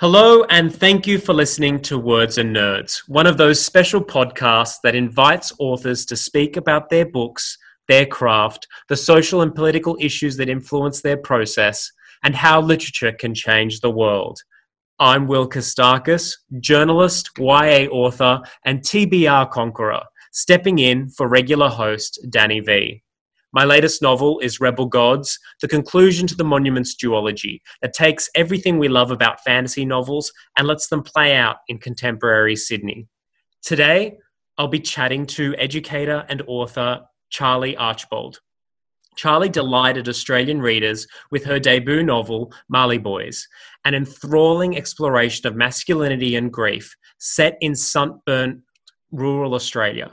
Hello, and thank you for listening to Words and Nerds, one of those special podcasts that invites authors to speak about their books, their craft, the social and political issues that influence their process, and how literature can change the world. I'm Will Kostakis, journalist, YA author, and TBR conqueror, stepping in for regular host Dani Vee. My latest novel is Rebel Gods, the conclusion to the Monuments duology that takes everything we love about fantasy novels and lets them play out in contemporary Sydney. Today, I'll be chatting to educator and author Charlie Archbold. Charlie delighted Australian readers with her debut novel, Mallee Boys, an enthralling exploration of masculinity and grief set in sunburnt rural Australia.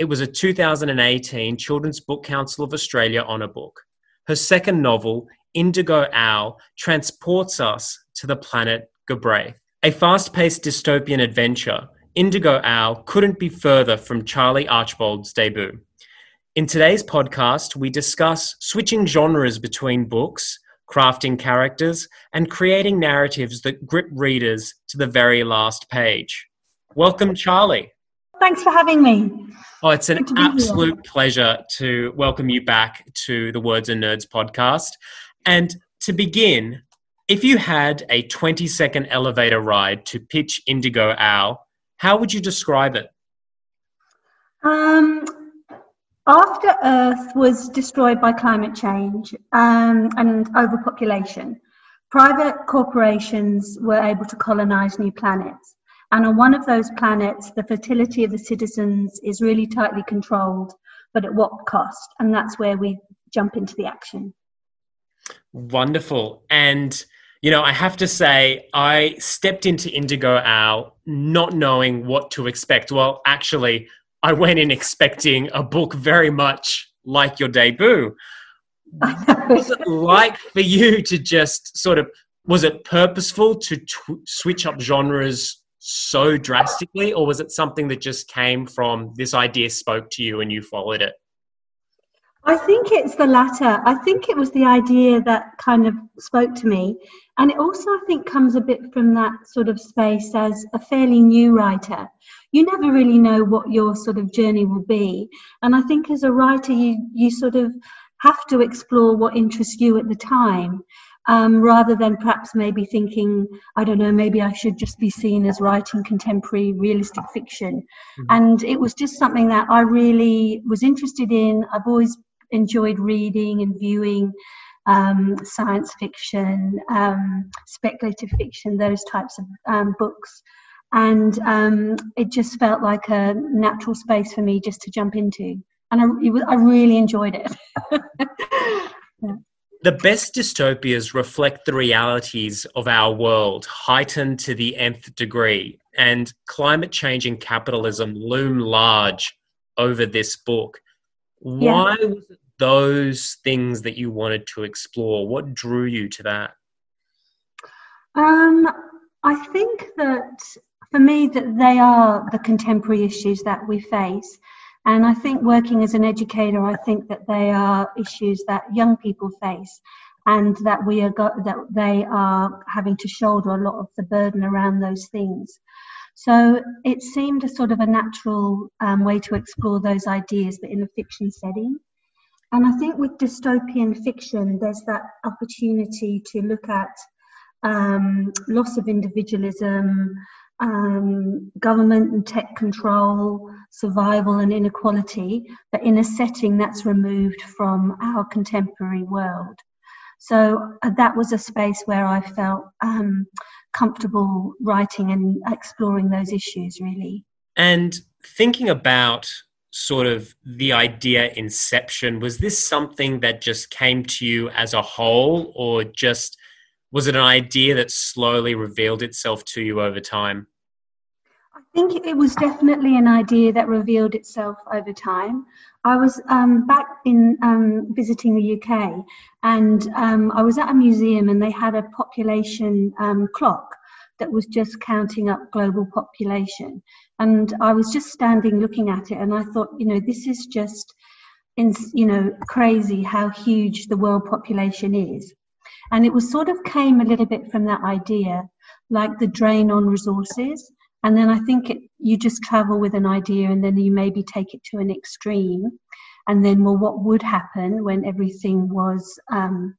It was a 2018 Children's Book Council of Australia honour book. Her second novel, Indigo Owl, transports us to the planet Gabraith. A fast paced dystopian adventure, Indigo Owl couldn't be further from Charlie Archbold's debut. In today's podcast, we discuss switching genres between books, crafting characters, and creating narratives that grip readers to the very last page. Welcome, Charlie. Thanks for having me. Oh, it's an be here. absolute pleasure to welcome you back to the Words and Nerds podcast. And to begin, if you had a 20 second elevator ride to pitch Indigo Owl, how would you describe it? Um, after Earth was destroyed by climate change um, and overpopulation, private corporations were able to colonize new planets. And on one of those planets, the fertility of the citizens is really tightly controlled, but at what cost? And that's where we jump into the action. Wonderful. And, you know, I have to say, I stepped into Indigo Owl not knowing what to expect. Well, actually, I went in expecting a book very much like your debut. What was it like for you to just sort of, was it purposeful to tw- switch up genres so drastically, or was it something that just came from this idea spoke to you and you followed it? I think it's the latter. I think it was the idea that kind of spoke to me. And it also, I think, comes a bit from that sort of space as a fairly new writer. You never really know what your sort of journey will be. And I think as a writer, you, you sort of have to explore what interests you at the time. Um, rather than perhaps maybe thinking, I don't know, maybe I should just be seen as writing contemporary realistic fiction. And it was just something that I really was interested in. I've always enjoyed reading and viewing um, science fiction, um, speculative fiction, those types of um, books. And um, it just felt like a natural space for me just to jump into. And I, it was, I really enjoyed it. Yeah. The best dystopias reflect the realities of our world, heightened to the nth degree, and climate change and capitalism loom large over this book. Why yeah. was it those things that you wanted to explore? What drew you to that? Um, I think that for me, that they are the contemporary issues that we face. And I think working as an educator, I think that they are issues that young people face and that we are that they are having to shoulder a lot of the burden around those things. So it seemed a sort of a natural um, way to explore those ideas, but in a fiction setting. And I think with dystopian fiction, there's that opportunity to look at um, loss of individualism, um, government and tech control, survival and inequality, but in a setting that's removed from our contemporary world. So uh, that was a space where I felt um, comfortable writing and exploring those issues, really. And thinking about sort of the idea inception, was this something that just came to you as a whole, or just was it an idea that slowly revealed itself to you over time? I think it was definitely an idea that revealed itself over time. I was um, back in um, visiting the UK, and um, I was at a museum, and they had a population um, clock that was just counting up global population. And I was just standing looking at it, and I thought, you know, this is just, in, you know, crazy how huge the world population is. And it was sort of came a little bit from that idea, like the drain on resources. And then I think it, you just travel with an idea and then you maybe take it to an extreme. And then, well, what would happen when everything was, um,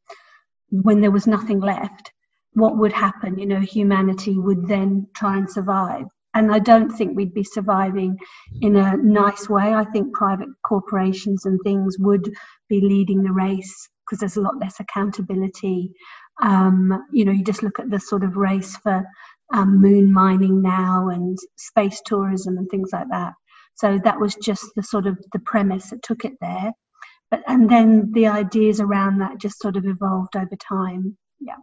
when there was nothing left? What would happen? You know, humanity would then try and survive. And I don't think we'd be surviving in a nice way. I think private corporations and things would be leading the race because there's a lot less accountability. Um, you know, you just look at the sort of race for um, moon mining now and space tourism and things like that. So that was just the sort of the premise that took it there. But and then the ideas around that just sort of evolved over time. Yeah.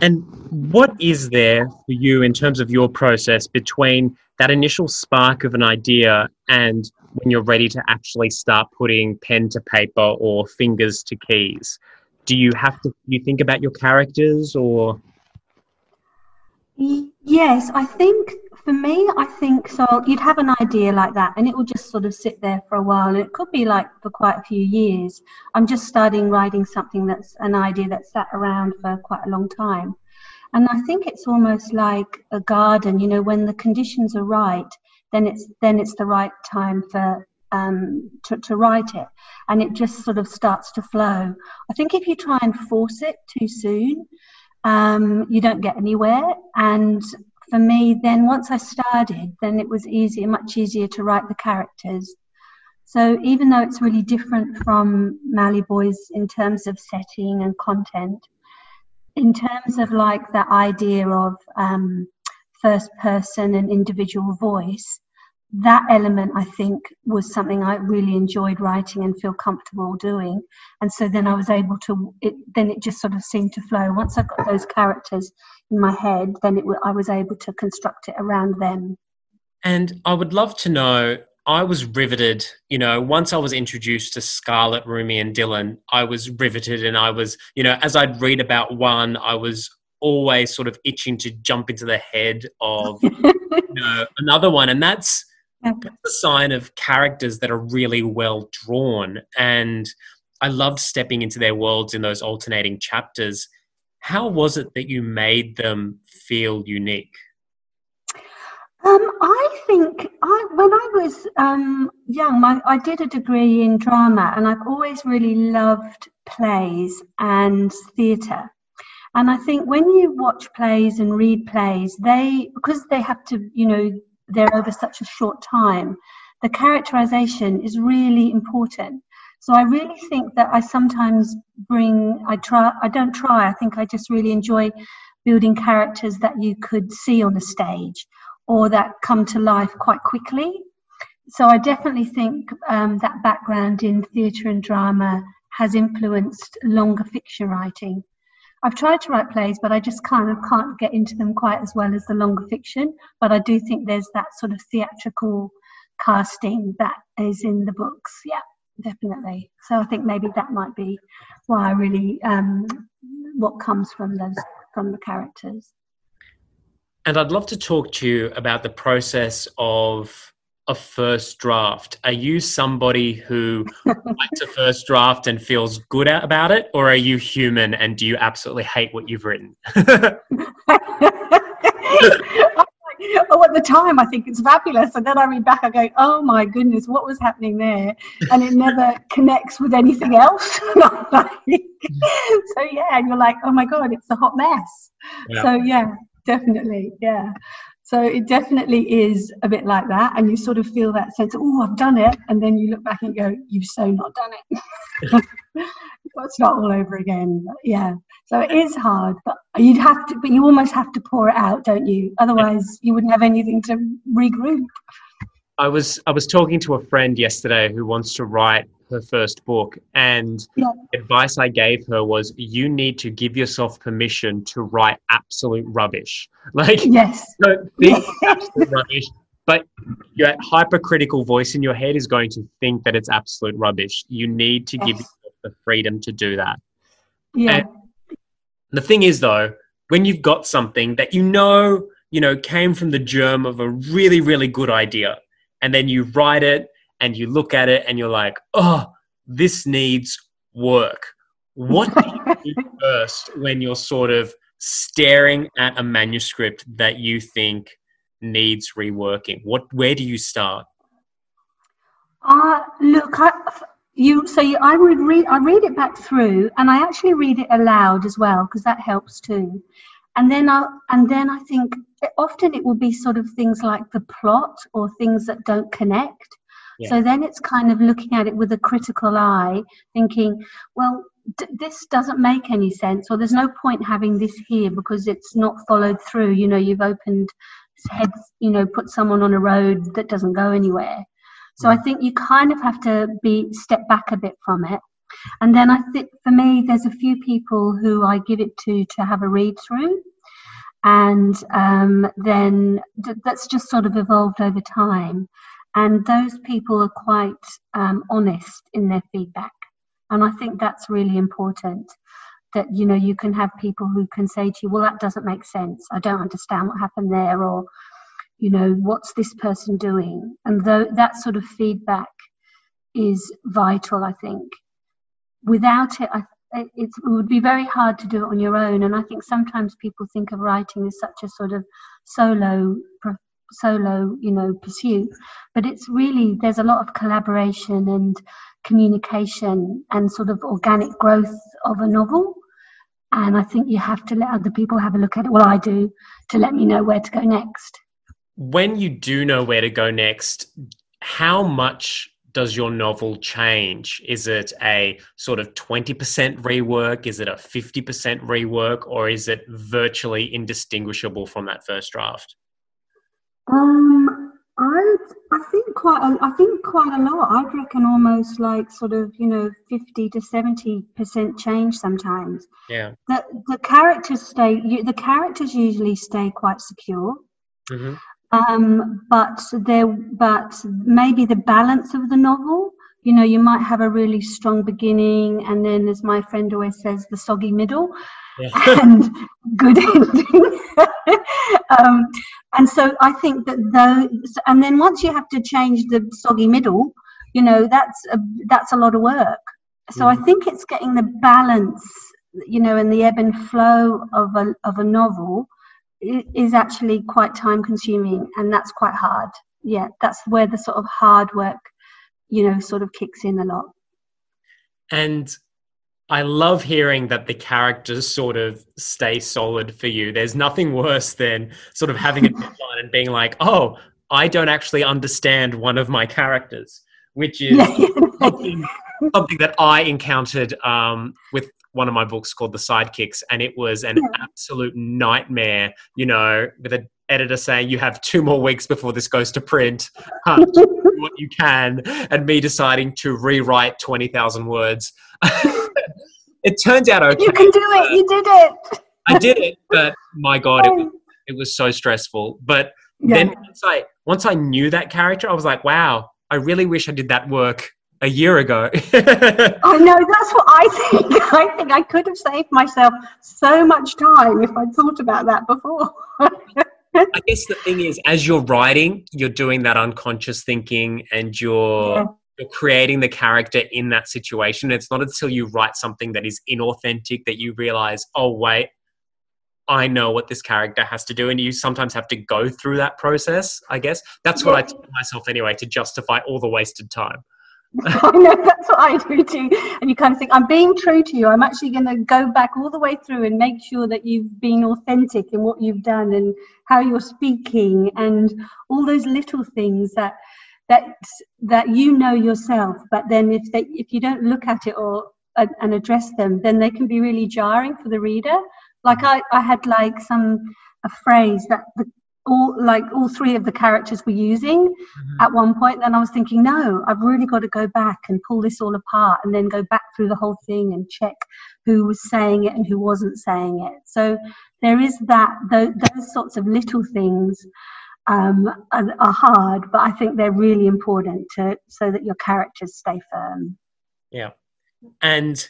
And what is there for you in terms of your process between that initial spark of an idea and when you're ready to actually start putting pen to paper or fingers to keys? Do you have to you think about your characters or Yes, I think for me, I think so. You'd have an idea like that, and it will just sort of sit there for a while. It could be like for quite a few years. I'm just starting writing something that's an idea that's sat around for quite a long time. And I think it's almost like a garden. You know, when the conditions are right, then it's then it's the right time for um, to, to write it, and it just sort of starts to flow. I think if you try and force it too soon, um, you don't get anywhere. And for me, then once I started, then it was easier, much easier to write the characters. So even though it's really different from Mallee Boys in terms of setting and content, in terms of like the idea of um, first person and individual voice, that element I think was something I really enjoyed writing and feel comfortable doing. And so then I was able to, it, then it just sort of seemed to flow. Once I got those characters in my head, then it, I was able to construct it around them. And I would love to know. I was riveted, you know, once I was introduced to Scarlett, Rumi, and Dylan, I was riveted. And I was, you know, as I'd read about one, I was always sort of itching to jump into the head of you know, another one. And that's, that's a sign of characters that are really well drawn. And I loved stepping into their worlds in those alternating chapters. How was it that you made them feel unique? Um, I think I, when I was um, young, my, I did a degree in drama, and I've always really loved plays and theatre. And I think when you watch plays and read plays, they because they have to, you know, they're over such a short time, the characterization is really important. So I really think that I sometimes bring, I try, I don't try, I think I just really enjoy building characters that you could see on a stage or that come to life quite quickly. So I definitely think um, that background in theatre and drama has influenced longer fiction writing. I've tried to write plays, but I just kind of can't get into them quite as well as the longer fiction. But I do think there's that sort of theatrical casting that is in the books. Yeah, definitely. So I think maybe that might be why I really um, what comes from those from the characters. And I'd love to talk to you about the process of a first draft. Are you somebody who writes a first draft and feels good about it, or are you human and do you absolutely hate what you've written? oh, at the time, I think it's fabulous. And then I read back, I go, oh my goodness, what was happening there? And it never connects with anything else. so, yeah, and you're like, oh my God, it's a hot mess. Yeah. So, yeah, definitely. Yeah. So it definitely is a bit like that, and you sort of feel that sense, oh, I've done it, and then you look back and go, you've so not done it. it's not all over again. But yeah, so it is hard, but you'd have to, but you almost have to pour it out, don't you? Otherwise, you wouldn't have anything to regroup. I was I was talking to a friend yesterday who wants to write her first book and yeah. advice I gave her was you need to give yourself permission to write absolute rubbish. Like yes. don't think absolute rubbish, but your hypercritical voice in your head is going to think that it's absolute rubbish. You need to yes. give yourself the freedom to do that. Yeah. And the thing is though, when you've got something that you know, you know, came from the germ of a really, really good idea, and then you write it and you look at it and you're like, oh, this needs work. What do you do first when you're sort of staring at a manuscript that you think needs reworking? What, where do you start? Uh, look, I, you so you, I would read I read it back through, and I actually read it aloud as well because that helps too. And then I and then I think often it will be sort of things like the plot or things that don't connect. So then it's kind of looking at it with a critical eye, thinking, well, d- this doesn't make any sense, or there's no point having this here because it's not followed through. You know, you've opened heads, you know, put someone on a road that doesn't go anywhere. So I mm. think you kind of have to be step back a bit from it. And then I think for me, there's a few people who I give it to to have a read through. And um, then th- that's just sort of evolved over time. And those people are quite um, honest in their feedback. And i think that's really important that you know you can have people who can say to you well that doesn't make sense. I don't understand what happened there or you know what's this person doing? And though that sort of feedback is vital i think without it I, it would be very hard to do it on your own. And i think sometimes people think of writing as such a sort of solo solo you know pursuit. But it's really there's a lot of collaboration and communication and sort of organic growth of a novel. And i think you have to let other people have a look at it. Well i do to let me know where to go next. When you do know where to go next how much does your novel change? Is it a sort of 20% rework? Is it a 50% rework? Or is it virtually indistinguishable from that first draft? Um, I I think quite a, I think quite a lot. I'd reckon almost like sort of you know fifty to seventy percent change sometimes. Yeah. The the characters stay. You, the characters usually stay quite secure. Mm-hmm. Um, but there, but maybe the balance of the novel. You know, you might have a really strong beginning, and then, as my friend always says, the soggy middle, yeah. and good ending. um, and so I think that those, and then once you have to change the soggy middle, you know, that's a, that's a lot of work. So mm. I think it's getting the balance, you know, and the ebb and flow of a of a novel is actually quite time consuming, and that's quite hard. Yeah, that's where the sort of hard work, you know, sort of kicks in a lot. And I love hearing that the characters sort of stay solid for you. There's nothing worse than sort of having a deadline and being like, oh, I don't actually understand one of my characters, which is something, something, that I encountered um, with one of my books called The Sidekicks, and it was an yeah. absolute nightmare, you know, with an editor saying, you have two more weeks before this goes to print. Um, what you can, and me deciding to rewrite twenty thousand words. it turned out okay. You can do it. You did it. I did it, but my god, it was, it was so stressful. But Yeah. then once I once I knew that character, I was like, wow, I really wish I did that work a year ago. I know that's what I think. I think I could have saved myself so much time if I'd thought about that before. I guess the thing is, as you're writing, you're doing that unconscious thinking and you're Yeah. you're creating the character in that situation. It's not until you write something that is inauthentic that you realize, oh wait, I know what this character has to do, and you sometimes have to go through that process. I guess that's what I tell myself anyway to justify all the wasted time. I know that's what I do too. And you kind of think, I'm being true to you. I'm actually going to go back all the way through and make sure that you've been authentic in what you've done and how you're speaking and all those little things that that that you know yourself. But then if they if you don't look at it or and address them, then they can be really jarring for the reader. Like I, I had like some a phrase that the all like all three of the characters were using at one point then i was thinking no i've really got to go back and pull this all apart and then go back through the whole thing and check who was saying it and who wasn't saying it. So there is that those, those sorts of little things um, are, are hard but i think they're really important to so that your characters stay firm. Yeah. And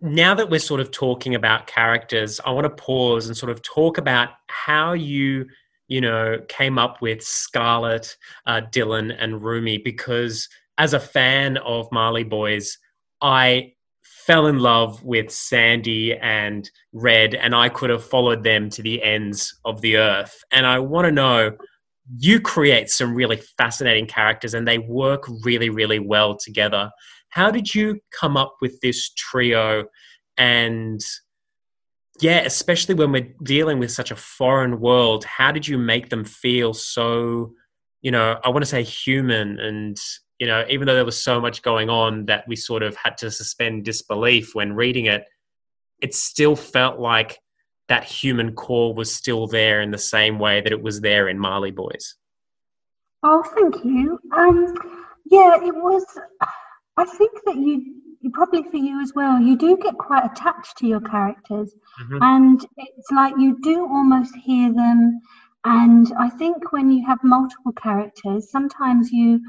now that we're sort of talking about characters, I want to pause and sort of talk about how you, you know, came up with Scarlett, uh, Dylan, and Rumi because as a fan of Mallee Boys, I fell in love with Sandy and Red, and I could have followed them to the ends of the earth. And I want to know you create some really fascinating characters and they work really, really well together. How did you come up with this trio? And yeah, especially when we're dealing with such a foreign world, how did you make them feel so, you know, I want to say human and you know, even though there was so much going on that we sort of had to suspend disbelief when reading it, it still felt like that human core was still there in the same way that it was there in Mallee Boys. Oh, thank you. Um, yeah, it was. I think that you, you probably for you as well. You do get quite attached to your characters, Mhm. and it's like you do almost hear them. And I think when you have multiple characters, sometimes you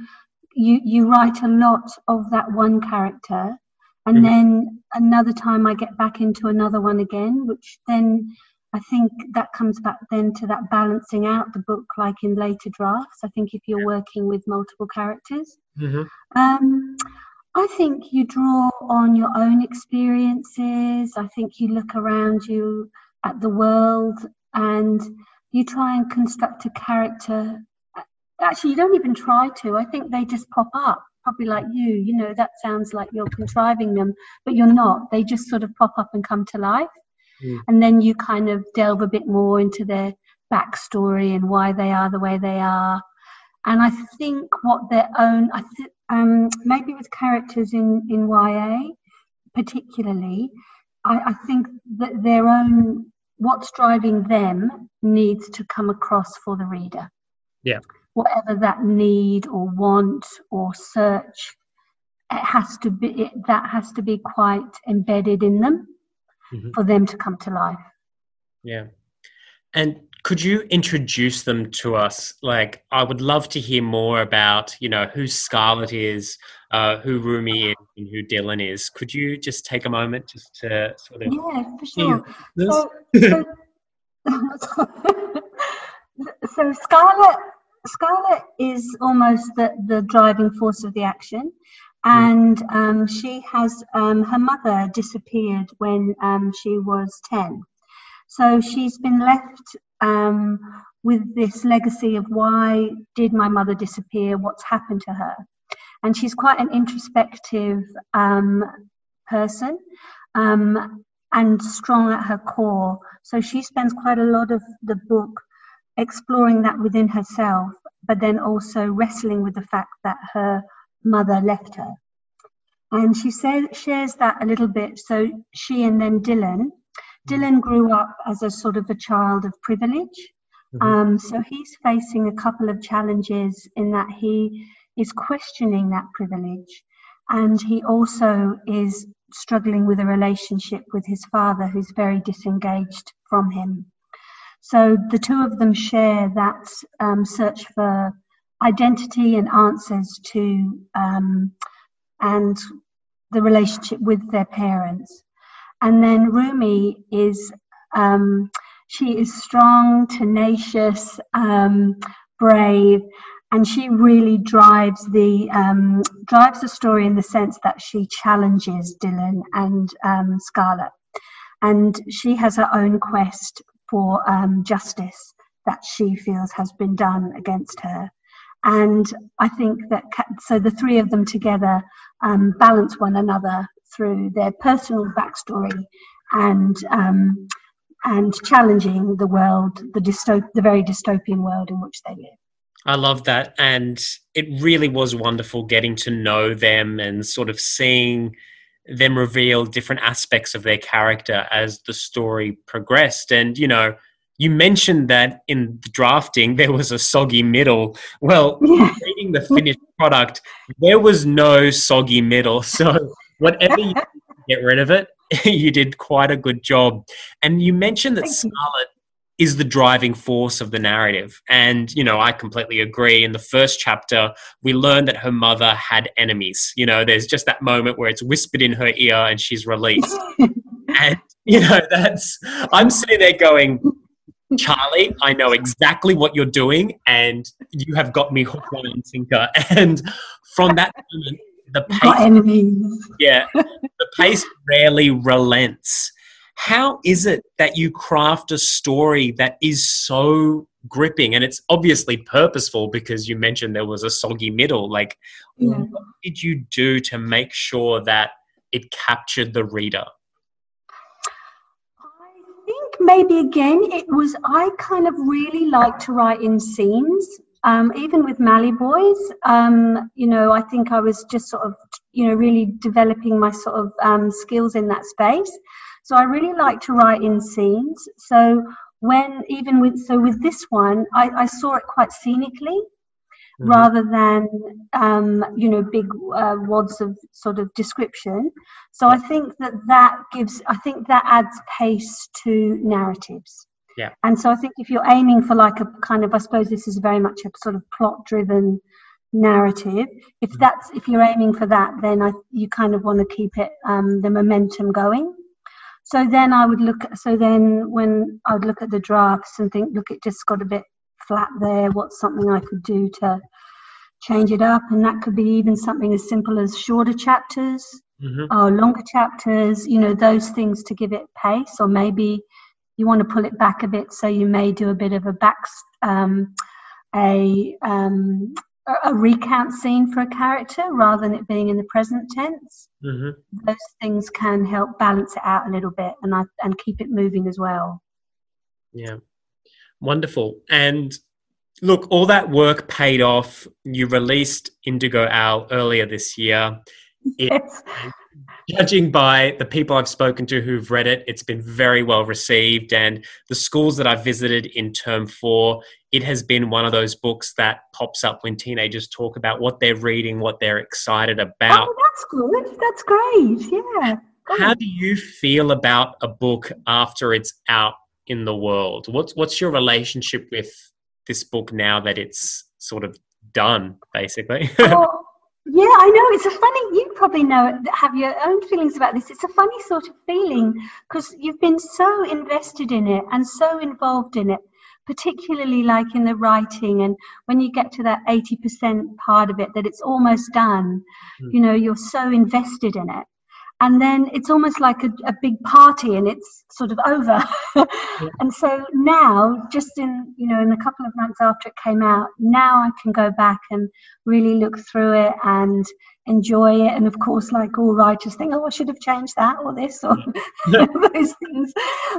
you you write a lot of that one character, and Mhm. then another time I get back into another one again, which then I think that comes back then to that balancing out the book, like in later drafts. I think if you're working with multiple characters, um, I think you draw on your own experiences. I think you look around you at the world and you try and construct a character. Actually, you don't even try to. I think they just pop up, probably like you. You know, that sounds like you're contriving them, but you're not. They just sort of pop up and come to life. Mm. And then you kind of delve a bit more into their backstory and why they are the way they are and I think what their own, I th- um, maybe with characters in in YA, particularly, I, I think that their own what's driving them needs to come across for the reader. Yeah. Whatever that need or want or search, it has to be it, that has to be quite embedded in them Mhm. for them to come to life. Yeah. And could you introduce them to us? Like, I would love to hear more about, you know, who Scarlett is, uh, who Rumi is, and who Dylan is. Could you just take a moment just to sort of. Yeah, for sure. So, so, so Scarlett, Scarlett is almost the, the driving force of the action, and um, she has um, her mother disappeared when um, she was ten, so she's been left um, with this legacy of why did my mother disappear? What's happened to her? And she's quite an introspective um, person. Um, and strong at her core. So she spends quite a lot of the book exploring that within herself, but then also wrestling with the fact that her mother left her. And she says, shares that a little bit. So she and then Dylan. Dylan grew up as a sort of a child of privilege. Mm-hmm. Um, so he's facing a couple of challenges in that he is questioning that privilege, and he also is struggling with a relationship with his father, who's very disengaged from him. So the two of them share that um, search for identity and answers to um, and the relationship with their parents. And then Rumi is um, she is strong, tenacious, um, brave, and she really drives the um, drives the story in the sense that she challenges Dylan and um, Scarlett, and she has her own quest for um, justice that she feels has been done against her. And I think that so the three of them together um, balance one another through their personal backstory and um, and challenging the world, the the very dystopian world in which they live. I love that, and it really was wonderful getting to know them and sort of seeing them reveal different aspects of their character as the story progressed. And you know, you mentioned that in the drafting there was a soggy middle. Well, yeah. reading the finished product, there was no soggy middle. So whatever you get rid of it, you did quite a good job. And you mentioned that Thank Scarlett is the driving force of the narrative. And, you know, I completely agree. In the first chapter, we learn that her mother had enemies. You know, there's just that moment where it's whispered in her ear and she's released. and, you know, that's, I'm sitting there going, Charlie, I know exactly what you're doing, and you have got me hook, line, and sinker. And from that moment, the pace, yeah, the pace rarely relents. How is it that you craft a story that is so gripping? And it's obviously purposeful because you mentioned there was a soggy middle. Like, yeah. what did you do to make sure that it captured the reader? Maybe again it was I kind of really like to write in scenes um, even with Maliboi, um, you know, I think I was just sort of, you know, really developing my sort of um, skills in that space. So I really like to write in scenes. So when even with so with this one, I, I saw it quite scenically. Mm-hmm. Rather than um, you know big uh, wads of sort of description, so I think that that gives I think that adds pace to narratives. Yeah. And so I think if you're aiming for like a kind of, I suppose this is very much a sort of plot driven narrative. If mm-hmm. that's if you're aiming for that, then I, you kind of want to keep it um, the momentum going. So then I would look. At, so then when I would look at the drafts and think, look, it just got a bit flat there. What's something I could do to change it up? And that could be even something as simple as shorter chapters mm-hmm. or longer chapters. You know, those things to give it pace, or maybe you want to pull it back a bit, so you may do a bit of a back, um, a um, a recount scene for a character rather than it being in the present tense. Mm-hmm. Those things can help balance it out a little bit and I, and keep it moving as well. Yeah, wonderful. And look, all that work paid off. You released Indigo Owl earlier this year. It, yes judging by the people I've spoken to who've read it, it's been very well received. And the schools that I've visited in term four, it has been one of those books that pops up when teenagers talk about what they're reading, what they're excited about. Oh, that's good. That's great. Yeah. How do you feel about a book after it's out in the world? What's what's your relationship with this book now that it's sort of done, basically? Oh, yeah, I know. It's a funny, you probably know, have your own feelings about this. It's a funny sort of feeling because you've been so invested in it and so involved in it, particularly like in the writing. And when you get to that 80% part of it, that it's almost done, mm. you know, you're so invested in it and then it's almost like a, a big party and it's sort of over yeah. and so now just in you know in a couple of months after it came out now i can go back and really look through it and enjoy it and of course like all writers think oh i should have changed that or this or yeah. those things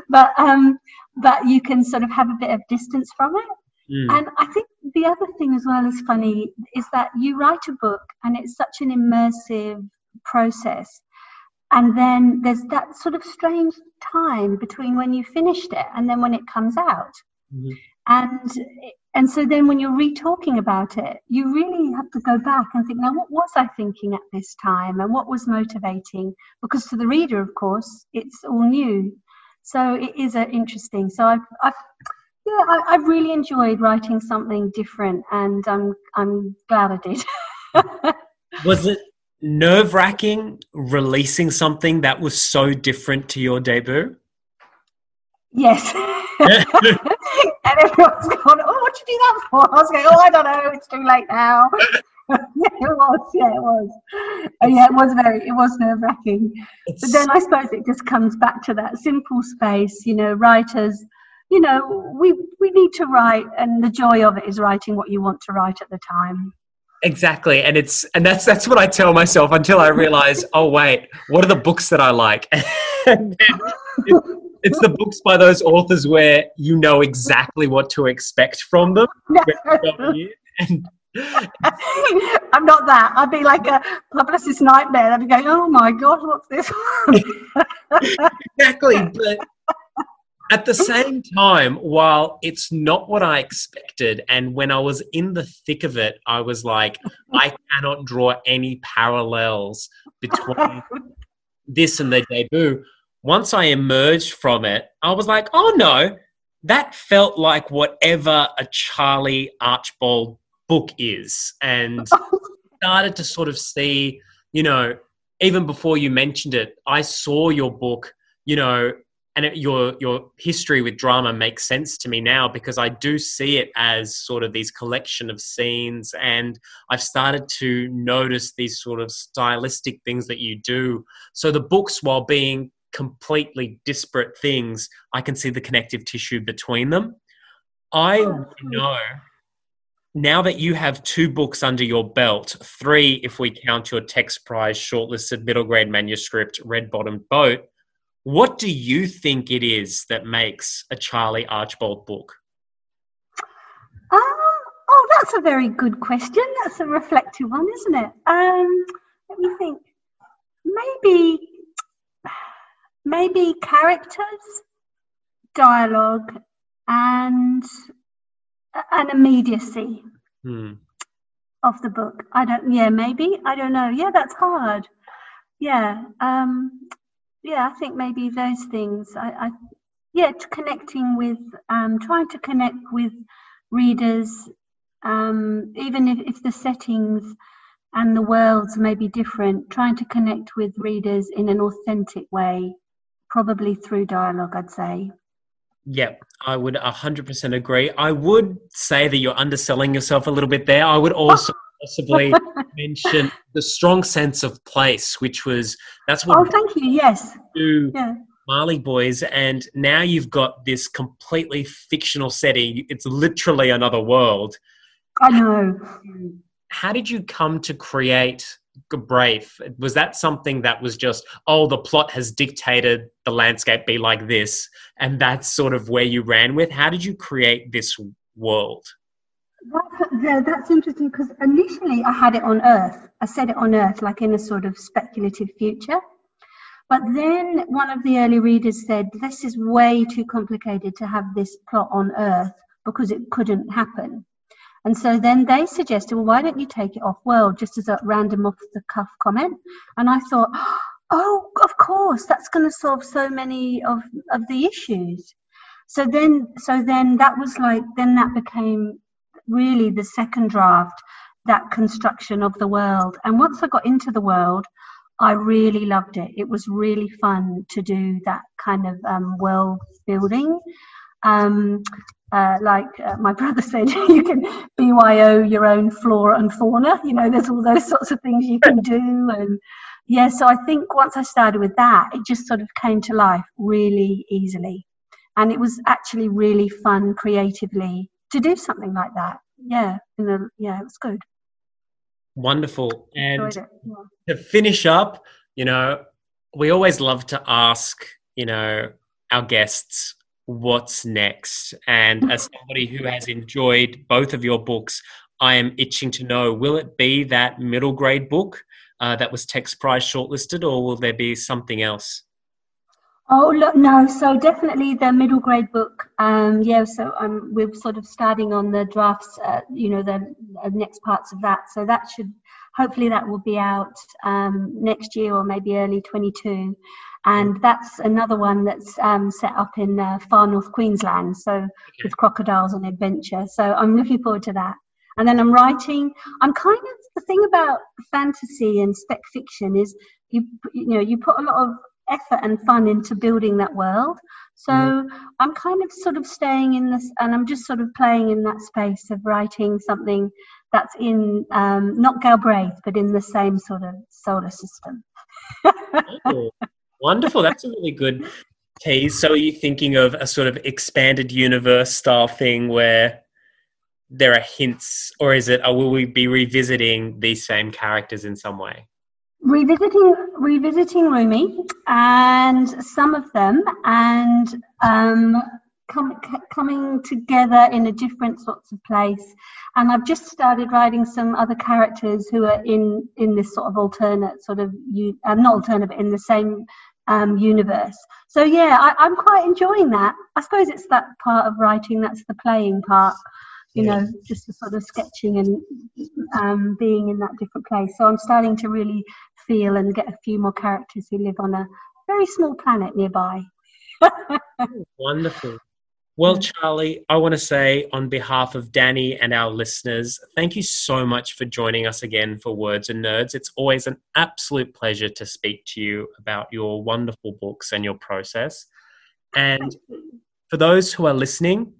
but um but you can sort of have a bit of distance from it mm. and i think the other thing as well is funny is that you write a book and it's such an immersive process and then there's that sort of strange time between when you finished it and then when it comes out Mm-hmm. And and so then when you're re-talking about it, you really have to go back and think, now what was I thinking at this time and what was motivating? Because to the reader, of course, it's all new. So it is uh, interesting. So I've, I've yeah, I, I've really enjoyed writing something different, and I'm I'm glad I did. was it nerve wracking releasing something that was so different to your debut? Yes. and everyone's gone, oh, what'd you do that for? I was going, oh, I don't know, it's too late now. it was, yeah, it was. Uh, yeah, it was very, it was nerve wracking. But then I suppose it just comes back to that simple space, you know, writers, you know, we, we need to write, and the joy of it is writing what you want to write at the time. Exactly, and it's and that's that's what I tell myself until I realize, oh wait, what are the books that I like? it's the books by those authors where you know exactly what to expect from them. and I'm not that. I'd be like a publicist nightmare. I'd be going, "Oh my god, what's this?" exactly, but at the same time, while it's not what I expected, and when I was in the thick of it, I was like, I cannot draw any parallels between this and the debut once I emerged from it, I was like, oh no, that felt like whatever a Charlie Archbold book is. And started to sort of see, you know, even before you mentioned it, I saw your book, you know, and it, your your history with drama makes sense to me now because I do see it as sort of these collection of scenes, and I've started to notice these sort of stylistic things that you do. So the books, while being completely disparate things, I can see the connective tissue between them. I oh, know now that you have two books under your belt, three if we count your text prize shortlisted middle grade manuscript, Red Bottomed Boat, what do you think it is that makes a Charlie Archbold book? Um, oh, that's a very good question. That's a reflective one, isn't it? Um, let me think. Maybe maybe characters, dialogue, and an immediacy hmm. of the book. I don't. Yeah, maybe. I don't know. Yeah, that's hard. Yeah. Um, yeah, I think maybe those things. I, I yeah, connecting with, um, trying to connect with readers, um, even if, if the settings and the worlds may be different, trying to connect with readers in an authentic way probably through dialogue, I'd say. Yeah, I would 100% agree. I would say that you're underselling yourself a little bit there. I would also possibly mention the strong sense of place, which was that's what. Oh, thank you. Yes. Do yeah. Mallee Boys, and now you've got this completely fictional setting. It's literally another world. I know. How did you come to create brave was that something that was just oh the plot has dictated the landscape be like this and that's sort of where you ran with how did you create this world that's, yeah, that's interesting because initially i had it on earth i said it on earth like in a sort of speculative future but then one of the early readers said this is way too complicated to have this plot on earth because it couldn't happen and so then they suggested, well, why don't you take it off world just as a random off the cuff comment? And I thought, oh, of course, that's going to solve so many of, of the issues. So then, so then that was like, then that became really the second draft, that construction of the world. And once I got into the world, I really loved it. It was really fun to do that kind of um, world building. Um, uh, like uh, my brother said, you can BYO your own flora and fauna. You know, there's all those sorts of things you can do. And yeah, so I think once I started with that, it just sort of came to life really easily. And it was actually really fun creatively to do something like that. Yeah, the, yeah, it was good. Wonderful. And yeah. to finish up, you know, we always love to ask, you know, our guests what's next. And as somebody who has enjoyed both of your books, I am itching to know will it be that middle grade book uh, that was text prize shortlisted, or will there be something else? Oh look, no. So definitely the middle grade book. Um, yeah. So um, we're sort of starting on the drafts. Uh, you know, the uh, next parts of that. So that should hopefully that will be out um, next year or maybe early 22. And that's another one that's um, set up in uh, far north Queensland. So with crocodiles and adventure. So I'm looking forward to that. And then I'm writing. I'm kind of the thing about fantasy and spec fiction is you you know you put a lot of effort and fun into building that world. So mm. I'm kind of sort of staying in this, and I'm just sort of playing in that space of writing something that's in um, not Galbraith, but in the same sort of solar system. oh, wonderful! That's a really good tease. So, are you thinking of a sort of expanded universe style thing where there are hints, or is it? Or will we be revisiting these same characters in some way? Revisiting revisiting Rumi and some of them and um, com- coming together in a different sorts of place. And I've just started writing some other characters who are in in this sort of alternate sort of you uh, not alternate but in the same um, universe. So yeah, I, I'm quite enjoying that. I suppose it's that part of writing that's the playing part you know, just the sort of sketching and um, being in that different place. So I'm starting to really feel and get a few more characters who live on a very small planet nearby. Wonderful. Well, Charlie, I want to say on behalf of Dani and our listeners, thank you so much for joining us again for Words and Nerds. It's always an absolute pleasure to speak to you about your wonderful books and your process. And for those who are listening,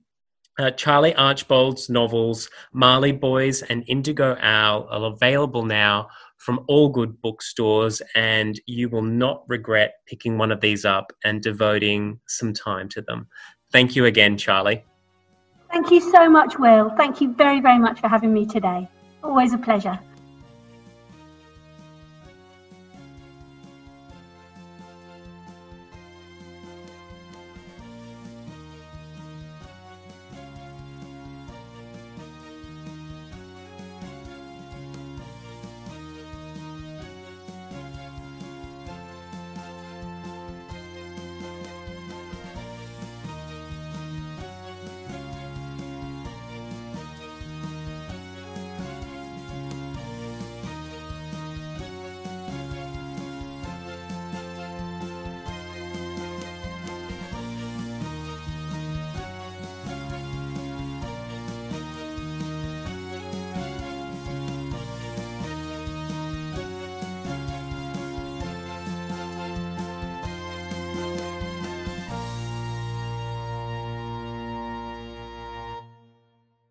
uh, Charlie Archbold's novels, Mallee Boys and Indigo Owl, are available now from all good bookstores, and you will not regret picking one of these up and devoting some time to them. Thank you again, Charlie. Thank you so much, Will. Thank you very, very much for having me today. Always a pleasure.